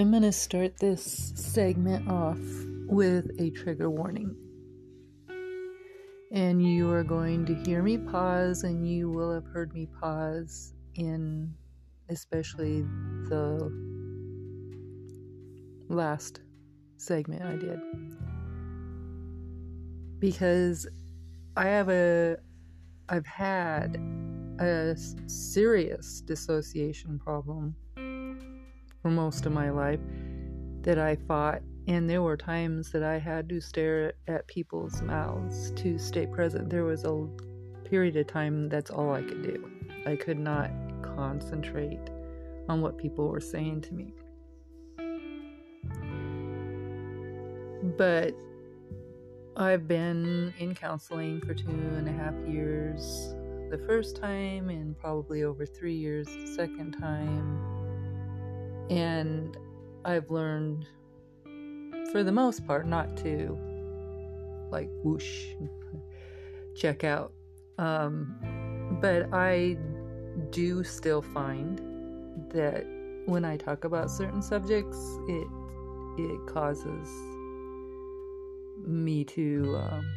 I'm going to start this segment off with a trigger warning. And you are going to hear me pause, and you will have heard me pause in especially the last segment I did. Because I have a, I've had a serious dissociation problem for most of my life that I fought. And there were times that I had to stare at people's mouths to stay present. There was a period of time that's all I could do. I could not concentrate on what people were saying to me. But I've been in counseling for two and a half years the first time, and probably over three years the second time and I've learned, for the most part, not to like whoosh, check out. Um, but I do still find that when I talk about certain subjects, it it causes me to um,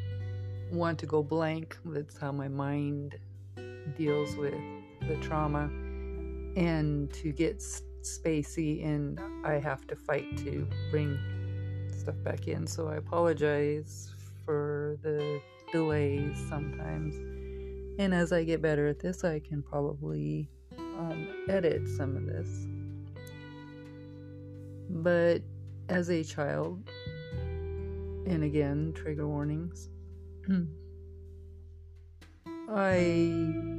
want to go blank. That's how my mind deals with the trauma, and to get spacey and I have to fight to bring stuff back in. So I apologize for the delays sometimes. And as I get better at this, I can probably um, edit some of this. But as a child, and again, trigger warnings, I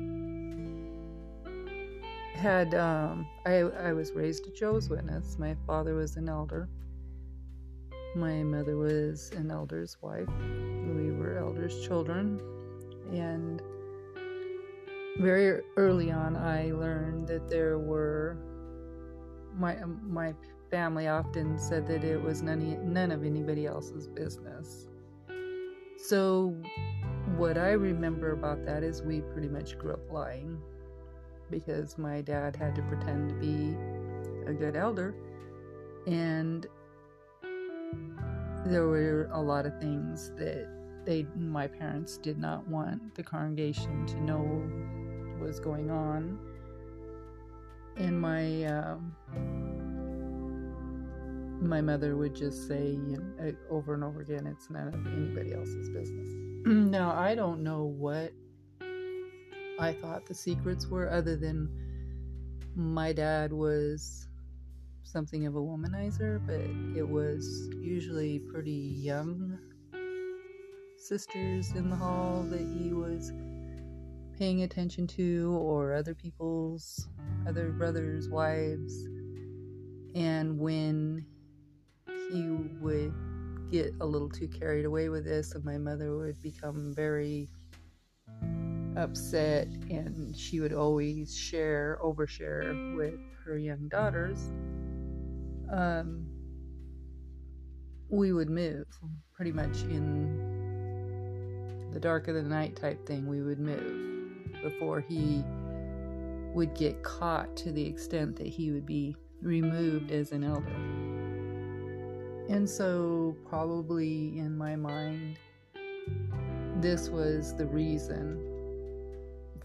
had um, I I was raised a Jehovah's Witness. My father was an elder. My mother was an elder's wife. We were elders' children, and very early on, I learned that there were my my family often said that it was none none of anybody else's business. So, what I remember about that is we pretty much grew up lying because my dad had to pretend to be a good elder. And there were a lot of things that they my parents did not want the congregation to know was going on and my um, my mother would just say you know, over and over again it's none of anybody else's business now i don't know what I thought the secrets were, other than my dad was something of a womanizer, but it was usually pretty young sisters in the hall that he was paying attention to, or other people's, other brothers' wives. And when he would get a little too carried away with this, and my mother would become very upset and she would always share overshare with her young daughters um, we would move pretty much in the dark of the night type thing we would move before he would get caught to the extent that he would be removed as an elder. And so probably in my mind this was the reason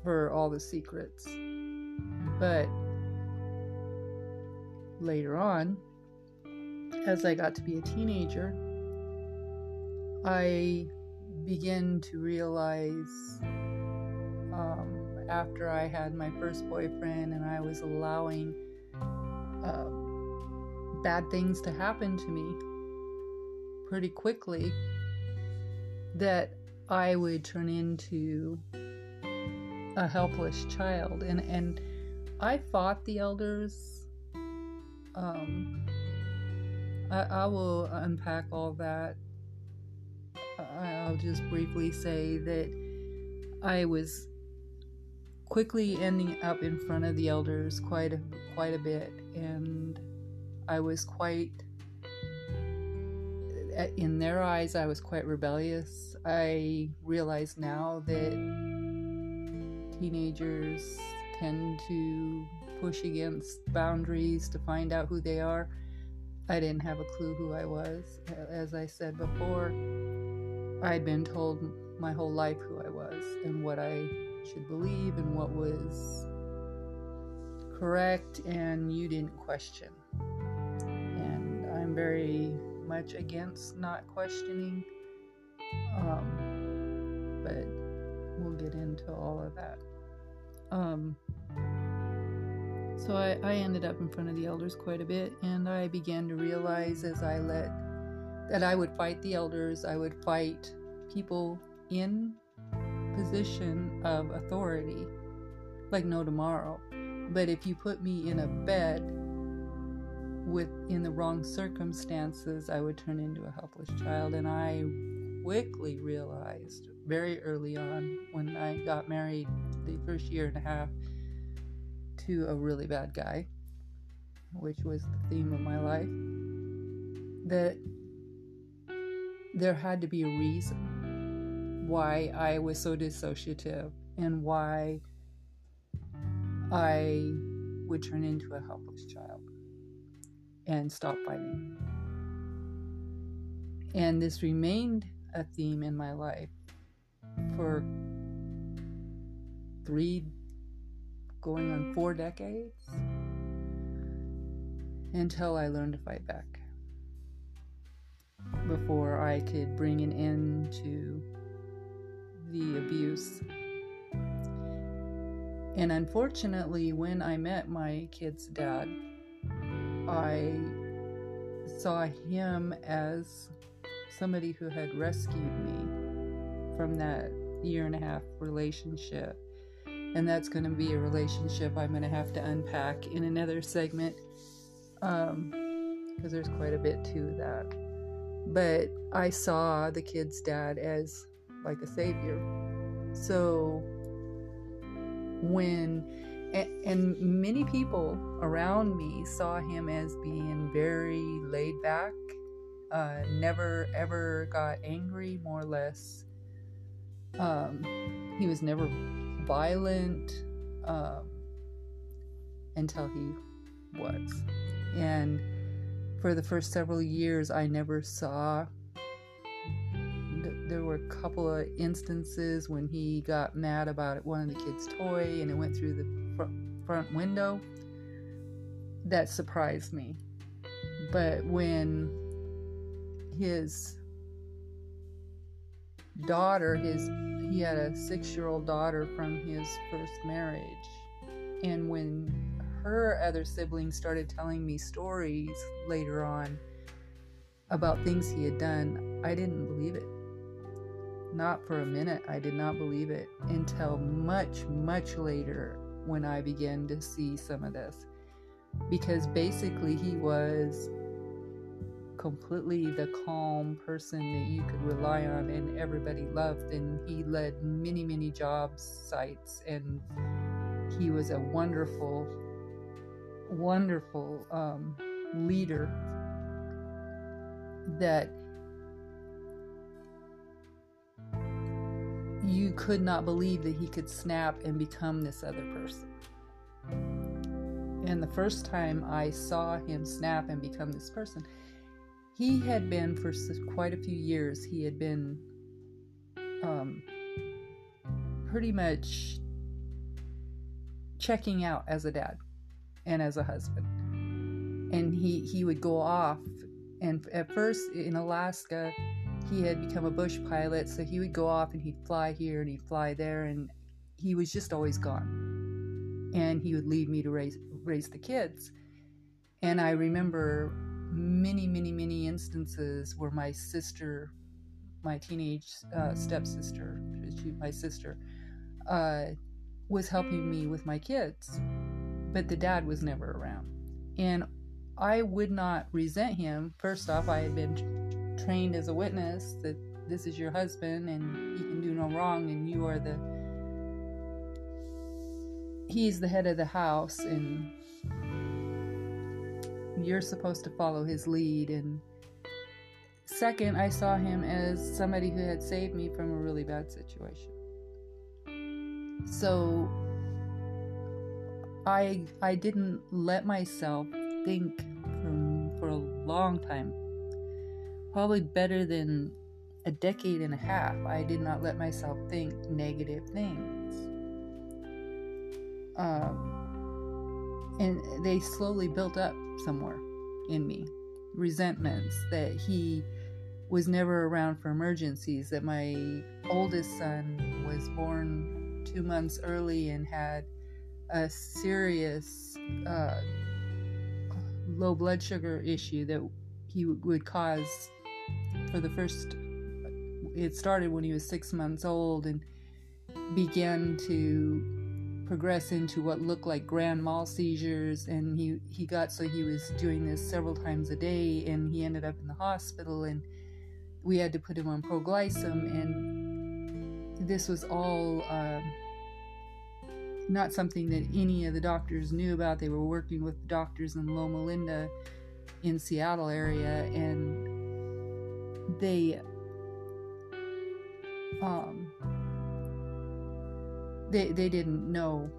for all the secrets. But later on, as I got to be a teenager, I began to realize um, after I had my first boyfriend and I was allowing uh, bad things to happen to me pretty quickly that I would turn into a helpless child. And and I fought the elders. Um I, I will unpack all that. I'll just briefly say that I was quickly ending up in front of the elders quite a, quite a bit. And I was quite in their eyes I was quite rebellious. I realize now that teenagers tend to push against boundaries to find out who they are. I didn't have a clue who I was. As I said before, I'd been told my whole life who I was and what I should believe and what was correct, and you didn't question. And I'm very much against not questioning. Um, but we'll get into all of that. Um, so I, I ended up in front of the elders quite a bit, and I began to realize as I let that I would fight the elders, I would fight people in position of authority like no tomorrow. But if you put me in a bed with in the wrong circumstances, I would turn into a helpless child. And I quickly realized very early on when I got married the first year and a half to a really bad guy, which was the theme of my life, that there had to be a reason why I was so dissociative and why I would turn into a helpless child and stop fighting. And this remained a theme in my life for three, going on four decades until I learned to fight back. Before I could bring an end to the abuse. And unfortunately, when I met my kid's dad, I saw him as somebody who had rescued me from that year and a half relationship. And that's going to be a relationship I'm going to have to unpack in another segment because um, there's quite a bit to that. But I saw the kid's dad as like a savior. So when and, many people around me saw him as being very laid back uh, never ever got angry more or less um, he was never violent um, until he was and for the first several years i never saw there were a couple of instances when he got mad about one of the kids' toy and it went through the front window. That surprised me. But when his daughter, his he had a six-year-old daughter from his first marriage, and when her other siblings started telling me stories later on about things he had done, I didn't believe it. Not for a minute. I did not believe it until much, much later when I began to see some of this. Because basically, he was completely the calm person that you could rely on and everybody loved. And he led many, many job sites. And he was a wonderful, wonderful um, leader that you could not believe that he could snap and become this other person. And the first time I saw him snap and become this person, he had been for quite a few years, he had been um, pretty much checking out as a dad and as a husband. And he, he would go off. And at first in Alaska, he had become a bush pilot, so he would go off and he'd fly here and he'd fly there, and he was just always gone. And he would leave me to raise raise the kids. And I remember many, many, many instances where my sister, my teenage uh, stepsister, my sister, uh, was helping me with my kids, but the dad was never around. And I would not resent him. First off, I had been trained as a witness that this is your husband and he can do no wrong and you are the he's the head of the house and you're supposed to follow his lead and second i saw him as somebody who had saved me from a really bad situation so i i didn't let myself think for a long time. Probably better than a decade and a half. I did not let myself think negative things. Um, and they slowly built up somewhere in me. Resentments that he was never around for emergencies, that my oldest son was born two months early and had a serious uh, low blood sugar issue that he would cause for the first it started when he was six months old and began to progress into what looked like grand mal seizures and he he got so he was doing this several times a day and he ended up in the hospital and we had to put him on proglycem and this was all um, not something that any of the doctors knew about. They were working with doctors in Loma Linda in Seattle area, and they um, they they didn't know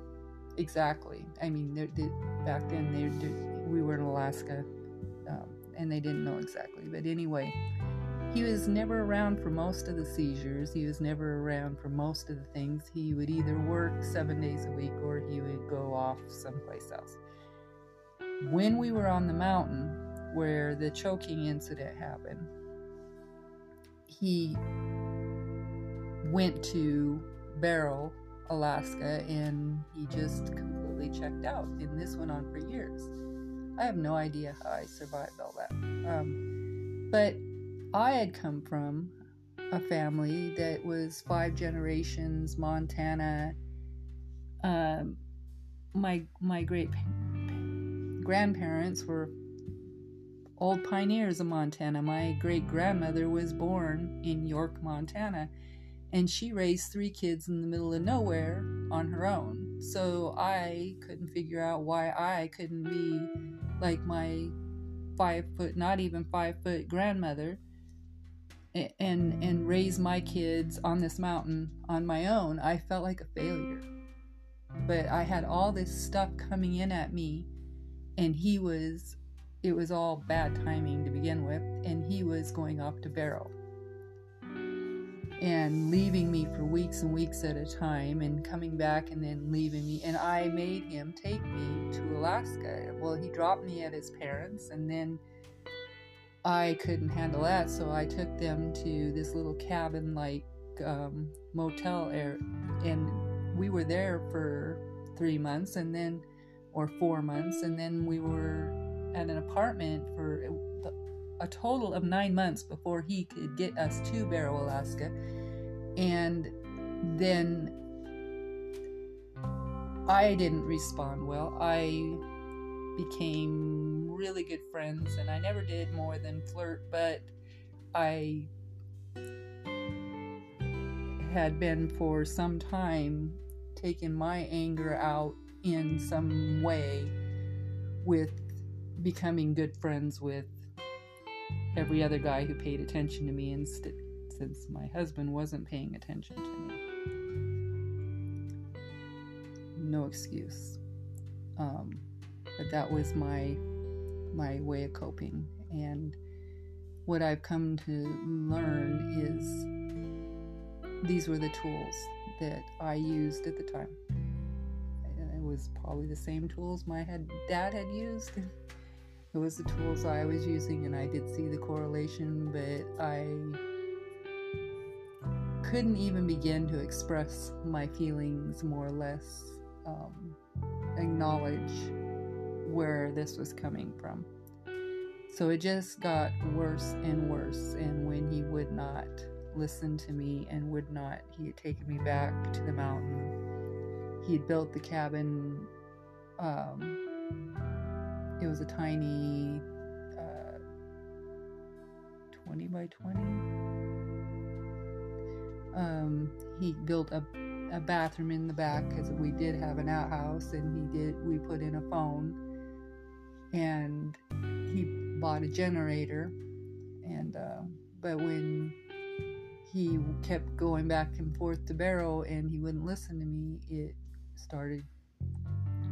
exactly. I mean, they, they, back then they, we were in Alaska, um, and they didn't know exactly. But anyway, he was never around for most of the seizures. He was never around for most of the things. He would either work seven days a week or he would go off someplace else. When we were on the mountain where the choking incident happened, he went to Barrow, Alaska, and he just completely checked out. And this went on for years. I have no idea how I survived all that. Um, but I had come from a family that was five generations Montana. Um, my my great grandparents were old pioneers of Montana. My great grandmother was born in York, Montana, and she raised three kids in the middle of nowhere on her own. So I couldn't figure out why I couldn't be like my five foot, not even five foot grandmother and and raise my kids on this mountain on my own, I felt like a failure. But I had all this stuff coming in at me and he was it was all bad timing to begin with and he was going off to Barrow and leaving me for weeks and weeks at a time and coming back and then leaving me and I made him take me to Alaska. Well, he dropped me at his parents and then I couldn't handle that, so I took them to this little cabin like um, motel air, and we were there for three months, and then or four months, and then we were at an apartment for a total of nine months before he could get us to Barrow, Alaska, and then I didn't respond well. I became really good friends, and I never did more than flirt, but I had been for some time taking my anger out in some way with becoming good friends with every other guy who paid attention to me instead since my husband wasn't paying attention to me no excuse um, but that was my my way of coping and what I've come to learn is these were the tools that I used at the time. It was probably the same tools my had, dad had used. It was the tools I was using, and I did see the correlation, but I couldn't even begin to express my feelings more or less, um, acknowledge where this was coming from. So it just got worse and worse. And when he would not listen to me and would not, he had taken me back to the mountain. He had built the cabin. Um, it was a tiny uh, 20 by 20. Um, he built a a bathroom in the back because we did have an outhouse and he did we put in a phone and he bought a generator and uh, but when he kept going back and forth to Barrow and he wouldn't listen to me it started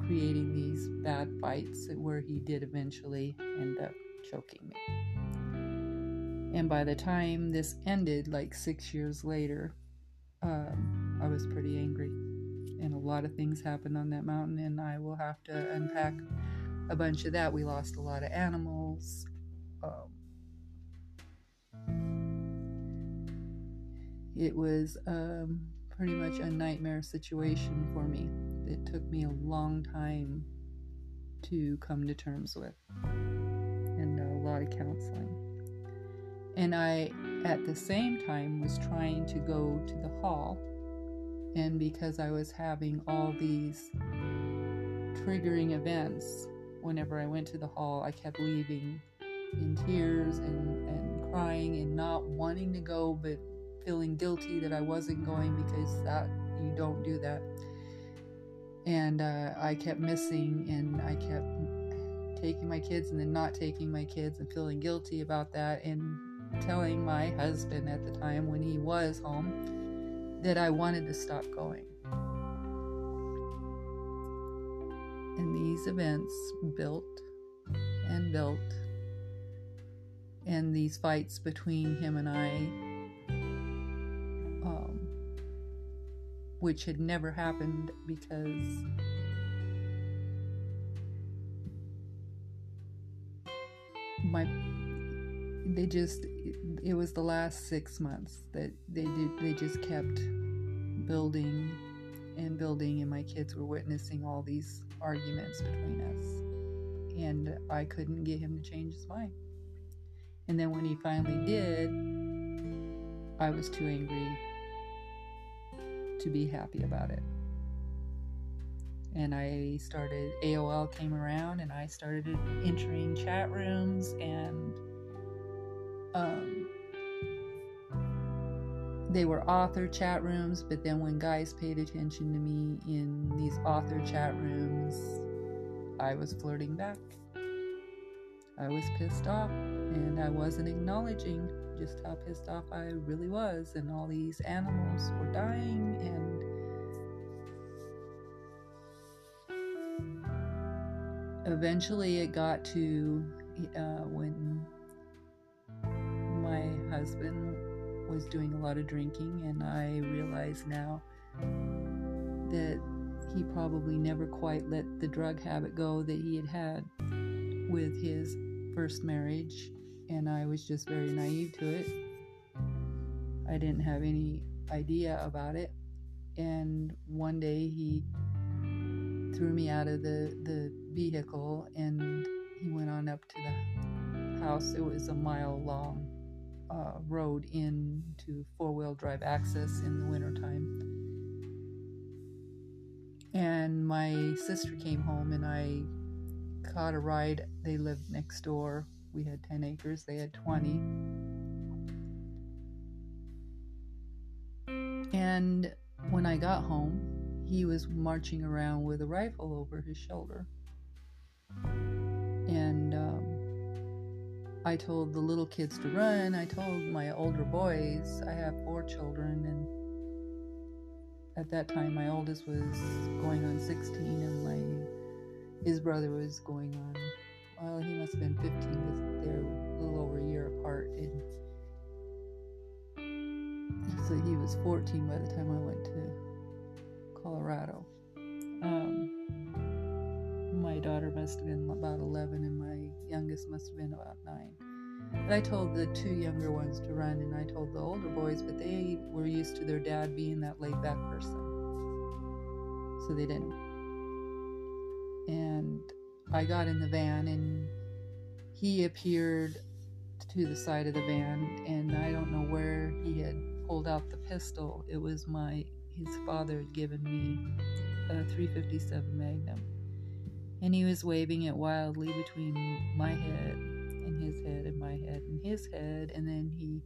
creating these bad fights where he did eventually end up choking me. And by the time this ended, like six years later, um, I was pretty angry. And a lot of things happened on that mountain, and I will have to unpack a bunch of that. We lost a lot of animals. Um, it was um, pretty much a nightmare situation for me. It took me a long time to come to terms with, and a lot of counseling. And I, at the same time, was trying to go to the hall. And because I was having all these triggering events, whenever I went to the hall, I kept leaving in tears and, and crying and not wanting to go, but feeling guilty that I wasn't going because that you don't do that. And uh, I kept missing, and I kept taking my kids and then not taking my kids and feeling guilty about that and telling my husband at the time when he was home that I wanted to stop going. And these events built and built, and these fights between him and I, which had never happened because my they just it was the last six months that they did they just kept building and building and my kids were witnessing all these arguments between us. And i couldn't get him to change his mind. And then when he finally did i was too angry to be happy about it and i started aol came around and i started entering chat rooms and um, they were author chat rooms, but then when guys paid attention to me in these author chat rooms, I was flirting back. I was pissed off, and I wasn't acknowledging just how pissed off I really was, and all these animals were dying, and eventually it got to uh, when my husband was doing a lot of drinking, and I realize now that he probably never quite let the drug habit go that he had had with his first marriage, and I was just very naive to it. I didn't have any idea about it, and one day he threw me out of the, the vehicle and he went on up to the house. It was a mile long uh, road into four wheel drive access in the wintertime. And my sister came home and I caught a ride. They lived next door. We had 10 acres, they had 20. And when I got home, he was marching around with a rifle over his shoulder. And um, I told the little kids to run. I told my older boys, I have four children, and at that time my oldest was going on 16, and my his brother was going on. Well, he must have been 15 because they're a little over a year apart. And so he was 14 by the time I went to Colorado. Um, my daughter must have been about 11 and my youngest must have been about 9. But I told the two younger ones to run and I told the older boys, but they were used to their dad being that laid back person. So they didn't. And I got in the van and he appeared to the side of the van and I don't know where he had pulled out the pistol. It was my his father had given me a 357 Magnum and he was waving it wildly between my head and his head and my head and his head and then he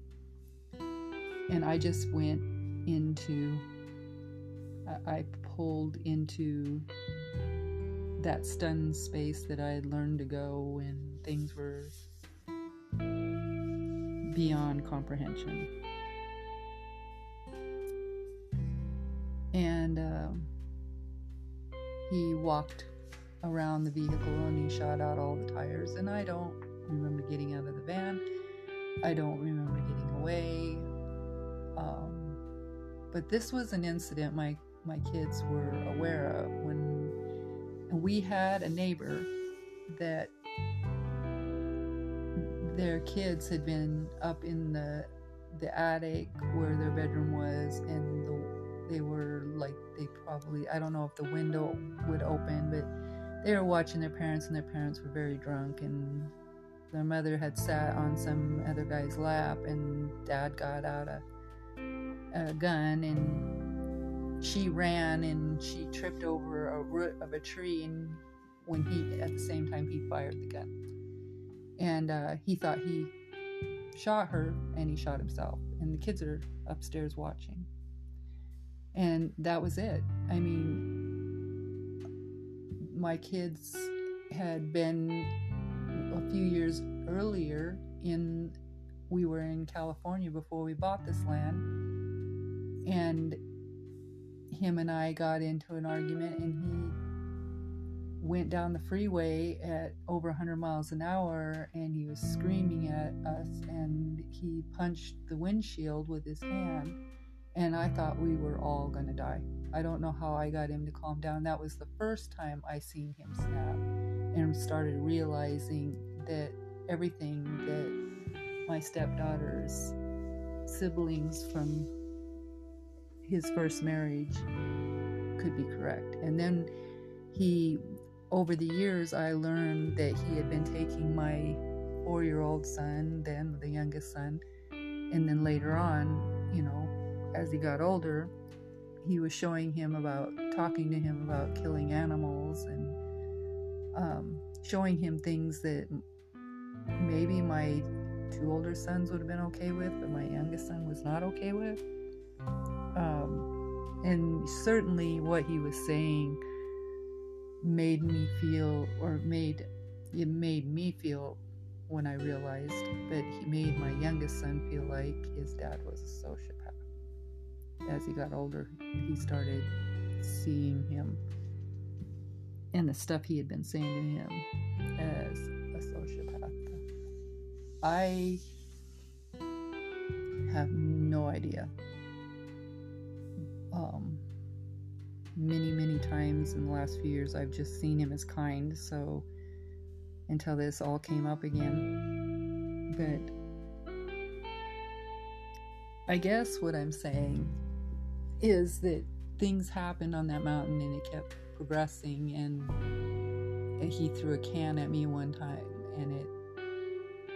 and I just went into I pulled into that stunned space that I had learned to go when things were beyond comprehension. And um, he walked around the vehicle and he shot out all the tires. And I don't remember getting out of the van. I don't remember getting away. Um, but this was an incident my my kids were aware of and we had a neighbor that their kids had been up in the the attic where their bedroom was and the, they were like they probably I don't know if the window would open but they were watching their parents and their parents were very drunk and their mother had sat on some other guy's lap and dad got out a, a gun and she ran and she tripped over a root of a tree and when he at the same time he fired the gun. And uh, he thought he shot her and he shot himself and the kids are upstairs watching. And that was it. I mean my kids had been a few years earlier in we were in california before we bought this land. And him and i got into an argument and he went down the freeway at over 100 miles an hour and he was screaming at us and he punched the windshield with his hand and I thought we were all going to die. I don't know how I got him to calm down. That was the first time I seen him snap and started realizing that everything that my stepdaughter's siblings from his first marriage could be correct. And then he over the years, I learned that he had been taking my four year old son, then the youngest son, and then later on, you know, as he got older, he was showing him about, talking to him about killing animals and um, showing him things that maybe my two older sons would have been okay with, but my youngest son was not okay with. Um, and certainly what he was saying made me feel or made it made me feel when I realized that he made my youngest son feel like his dad was a sociopath. As he got older, he started seeing him and the stuff he had been saying to him as a sociopath. I have no idea. Um, many, many times in the last few years, I've just seen him as kind. So until this all came up again. But I guess what I'm saying is that things happened on that mountain and it kept progressing. And he threw a can at me one time and it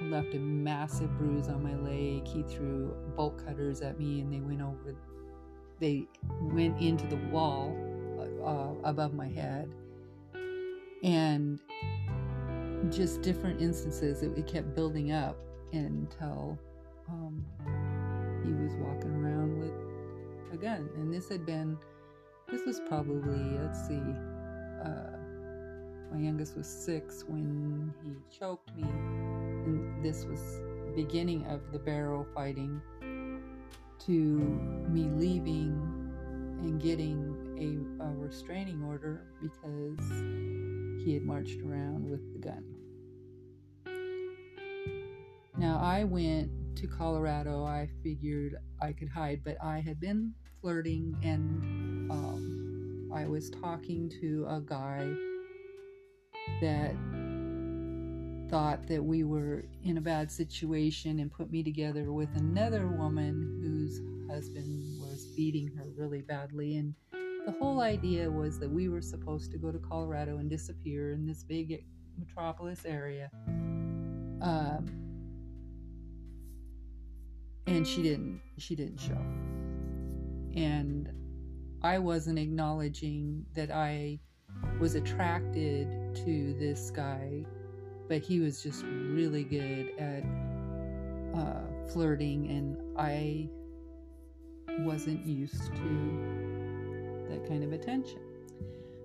left a massive bruise on my leg. He threw bolt cutters at me and they went over they went into the wall uh, above my head. And just different instances it, it kept building up until um, he was walking around with a gun. And this had been this was probably let's see uh, my youngest was six when he choked me. And this was beginning of the barrel fighting to me leaving and getting a, a, restraining order because he had marched around with the gun. Now, I went to Colorado. I figured I could hide, but I had been flirting and um, I was talking to a guy that thought that we were in a bad situation and put me together with another woman whose husband was beating her really badly. And the whole idea was that we were supposed to go to Colorado and disappear in this big metropolis area. Um, and she didn't. She didn't show. And I wasn't acknowledging that I was attracted to this guy but he was just really good at uh, flirting, and I wasn't used to that kind of attention.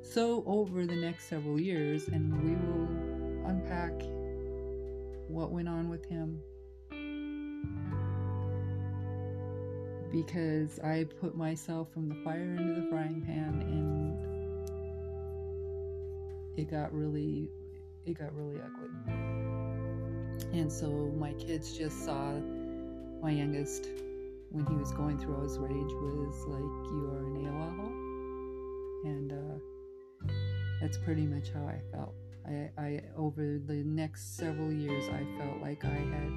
So, over the next several years, and we will unpack what went on with him because I put myself from the fire into the frying pan and it got really it got really ugly. And so my kids just saw my youngest when he was going through his rage was like, You are an AOL. And uh, that's pretty much how I felt. I, I, over the next several years, I felt like I had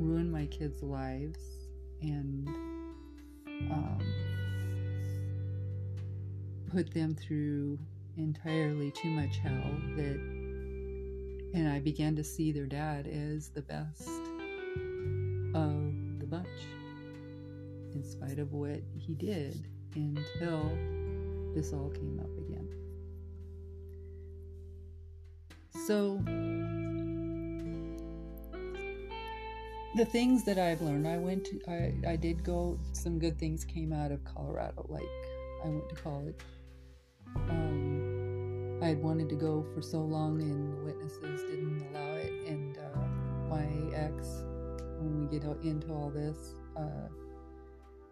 ruined my kids' lives and um, put them through entirely too much hell that and I began to see their dad as the best spite of what he did until this all came up again. So the things that I've learned, I went to, I, I did go, some good things came out of Colorado. Like I went to college. Um, I had wanted to go for so long, and the witnesses didn't allow it. And uh, my ex, when we get into all this uh,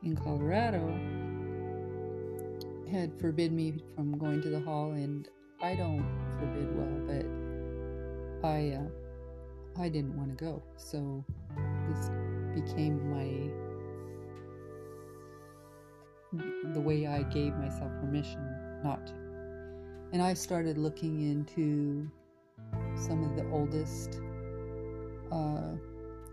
in Colorado, had forbid me from going to the hall, and I don't forbid well, but I uh, I didn't want to go, so this became my the way I gave myself permission not to. And I started looking into some of the oldest uh,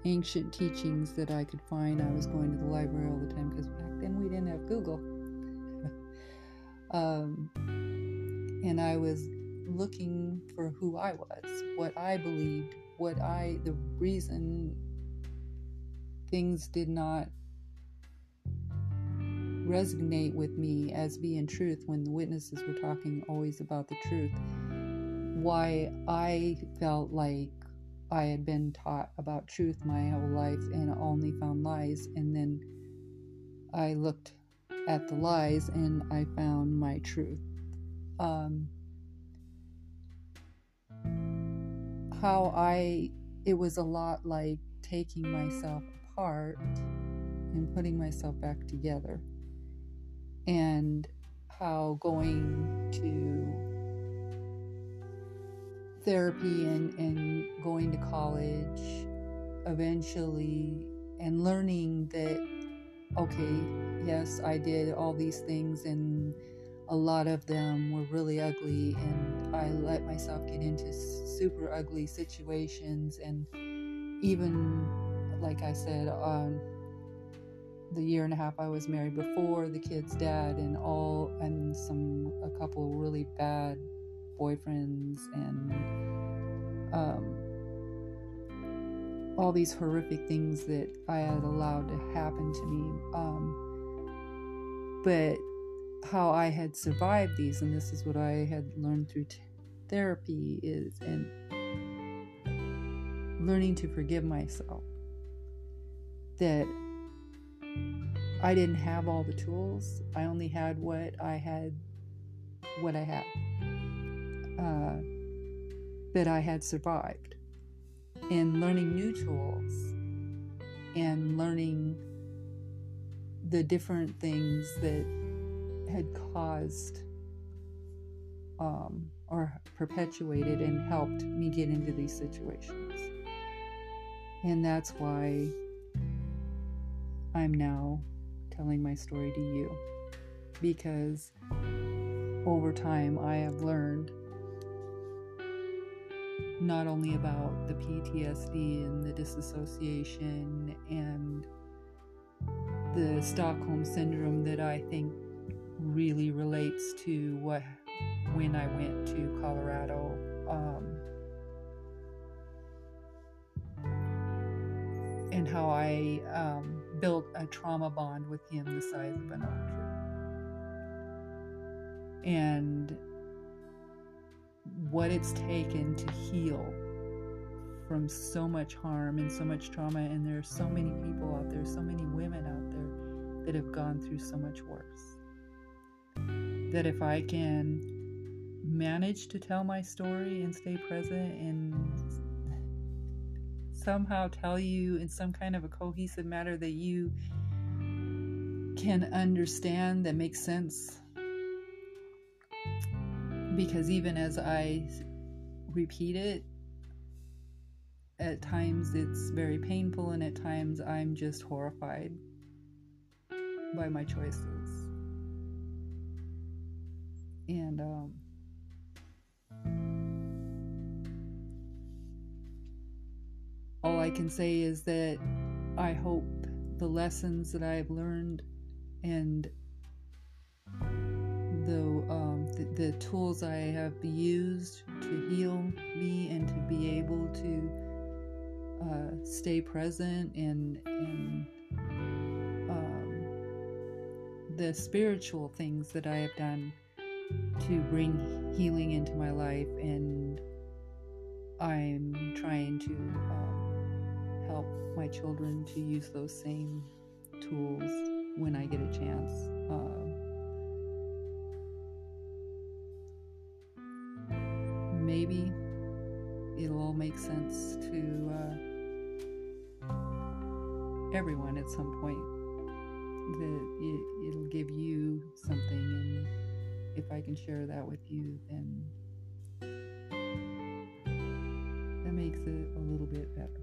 ancient teachings that I could find. I was going to the library all the time because back then we didn't have Google. um, and I was looking for who I was, what I believed, what I, the reason things did not resonate with me as being truth when the witnesses were talking always about the truth. Why I felt like I had been taught about truth my whole life and only found lies, and then I looked at the lies and I found my truth. Um, how I, it was a lot like taking myself apart and putting myself back together and how going to therapy and, and going to college eventually and learning that okay yes i did all these things and a lot of them were really ugly and i let myself get into super ugly situations and even like i said um, the year and a half I was married before, the kid's dad, and all, and some, a couple really bad boyfriends, and um, all these horrific things that I had allowed to happen to me. Um, but how I had survived these, and this is what I had learned through t- therapy, is and learning to forgive myself. That I didn't have all the tools. I only had what I had, what I had. Uh, that I had survived. And learning new tools and learning the different things that had caused um, or perpetuated and helped me get into these situations. And that's why I'm now telling my story to you because over time I have learned not only about the PTSD and the disassociation and the Stockholm syndrome that I think really relates to what when I went to Colorado. Um, and how I um, built a trauma bond with him the size of an oak tree. And what it's taken to heal from so much harm and so much trauma. And there are so many people out there, so many women out there that have gone through so much worse. That if I can manage to tell my story and stay present and somehow tell you in some kind of a cohesive manner that you can understand that makes sense. Because even as I repeat it, at times it's very painful, and at times I'm just horrified by my choices. And, um, all I can say is that I hope the lessons that I've learned and the, tools I have used to heal me and to be able to uh, stay present and and um, the spiritual things that I have done to bring healing into my life and I'm trying to uh, help my children to use those same tools when I get a chance. Uh, make sense to uh, everyone at some point. That it, it'll give you something, and if I can share that with you, then that makes it a little bit better.